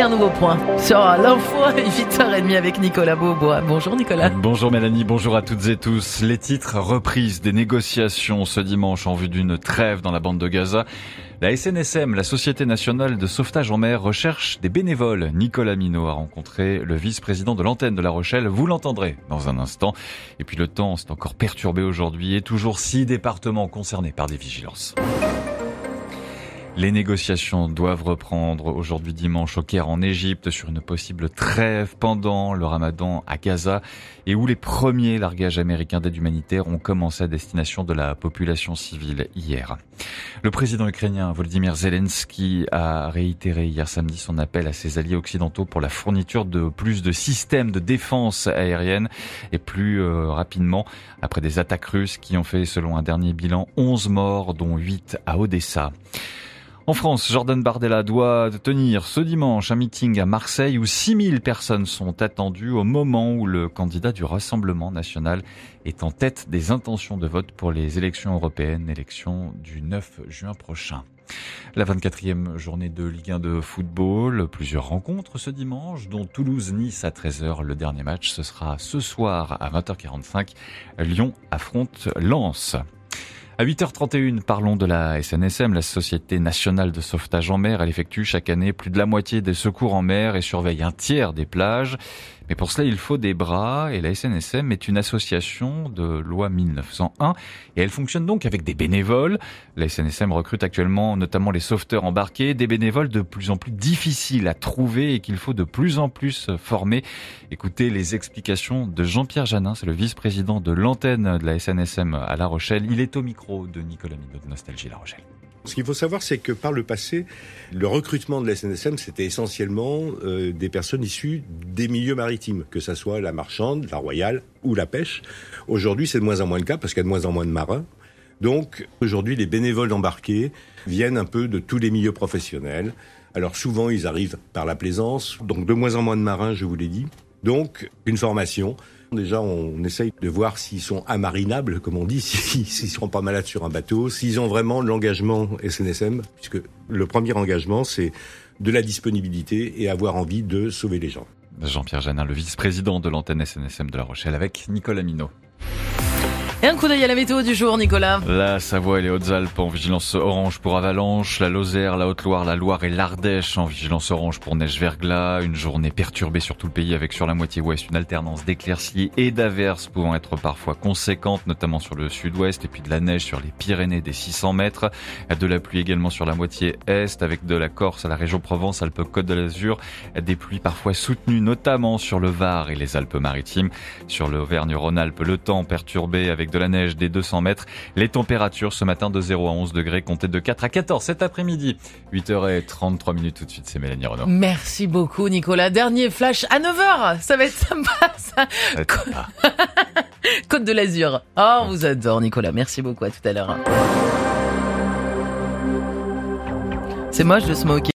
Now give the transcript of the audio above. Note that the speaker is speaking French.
Un nouveau point sur l'info à 8h30 avec Nicolas Beaubois. Bonjour Nicolas. Bonjour Mélanie, bonjour à toutes et tous. Les titres reprise des négociations ce dimanche en vue d'une trêve dans la bande de Gaza. La SNSM, la Société nationale de sauvetage en mer, recherche des bénévoles. Nicolas Minot a rencontré le vice-président de l'antenne de La Rochelle. Vous l'entendrez dans un instant. Et puis le temps s'est encore perturbé aujourd'hui et toujours six départements concernés par des vigilances. Les négociations doivent reprendre aujourd'hui dimanche au Caire en Égypte sur une possible trêve pendant le ramadan à Gaza et où les premiers largages américains d'aide humanitaire ont commencé à destination de la population civile hier. Le président ukrainien Volodymyr Zelensky a réitéré hier samedi son appel à ses alliés occidentaux pour la fourniture de plus de systèmes de défense aérienne et plus euh, rapidement après des attaques russes qui ont fait selon un dernier bilan 11 morts dont 8 à Odessa. En France, Jordan Bardella doit tenir ce dimanche un meeting à Marseille où 6000 personnes sont attendues au moment où le candidat du Rassemblement national est en tête des intentions de vote pour les élections européennes, élections du 9 juin prochain. La 24e journée de Ligue 1 de football, plusieurs rencontres ce dimanche, dont Toulouse-Nice à 13h. Le dernier match, ce sera ce soir à 20h45. Lyon affronte Lens. À 8h31, parlons de la SNSM, la Société nationale de sauvetage en mer. Elle effectue chaque année plus de la moitié des secours en mer et surveille un tiers des plages. Mais pour cela, il faut des bras et la SNSM est une association de loi 1901 et elle fonctionne donc avec des bénévoles. La SNSM recrute actuellement notamment les sauveteurs embarqués, des bénévoles de plus en plus difficiles à trouver et qu'il faut de plus en plus former. Écoutez les explications de Jean-Pierre Janin, c'est le vice-président de l'antenne de la SNSM à La Rochelle. Il est au micro de Nicolas Minot de Nostalgie La Rochelle. Ce qu'il faut savoir, c'est que par le passé, le recrutement de la SNSM, c'était essentiellement euh, des personnes issues des milieux maritimes, que ce soit la marchande, la royale ou la pêche. Aujourd'hui, c'est de moins en moins le cas parce qu'il y a de moins en moins de marins. Donc, aujourd'hui, les bénévoles embarqués viennent un peu de tous les milieux professionnels. Alors, souvent, ils arrivent par la plaisance, donc de moins en moins de marins, je vous l'ai dit. Donc, une formation Déjà, on essaye de voir s'ils sont amarinables, comme on dit, s'ils ne seront pas malades sur un bateau, s'ils ont vraiment l'engagement SNSM, puisque le premier engagement, c'est de la disponibilité et avoir envie de sauver les gens. Jean-Pierre Janin, le vice-président de l'antenne SNSM de La Rochelle, avec Nicolas Minot. Et un coup d'œil à la météo du jour, Nicolas. La Savoie et les Hautes-Alpes en vigilance orange pour avalanche, la Lozère, la Haute-Loire, la Loire et l'Ardèche en vigilance orange pour neige verglas. Une journée perturbée sur tout le pays avec sur la moitié ouest une alternance d'éclaircies et d'averses pouvant être parfois conséquentes, notamment sur le sud-ouest et puis de la neige sur les Pyrénées des 600 mètres. De la pluie également sur la moitié est avec de la Corse à la région Provence, Alpes-Côte de l'Azur. Des pluies parfois soutenues, notamment sur le Var et les Alpes-Maritimes. Sur l'Auvergne-Rhône-Alpes, le temps perturbé avec de la neige des 200 mètres. Les températures ce matin de 0 à 11 degrés, comptées de 4 à 14 cet après-midi. 8h33 minutes tout de suite, c'est Mélanie Renaud. Merci beaucoup Nicolas. Dernier flash à 9h, ça va être sympa ça. Côte de l'Azur. Oh, on vous adore Nicolas, merci beaucoup, à tout à l'heure. C'est moche de se moquer.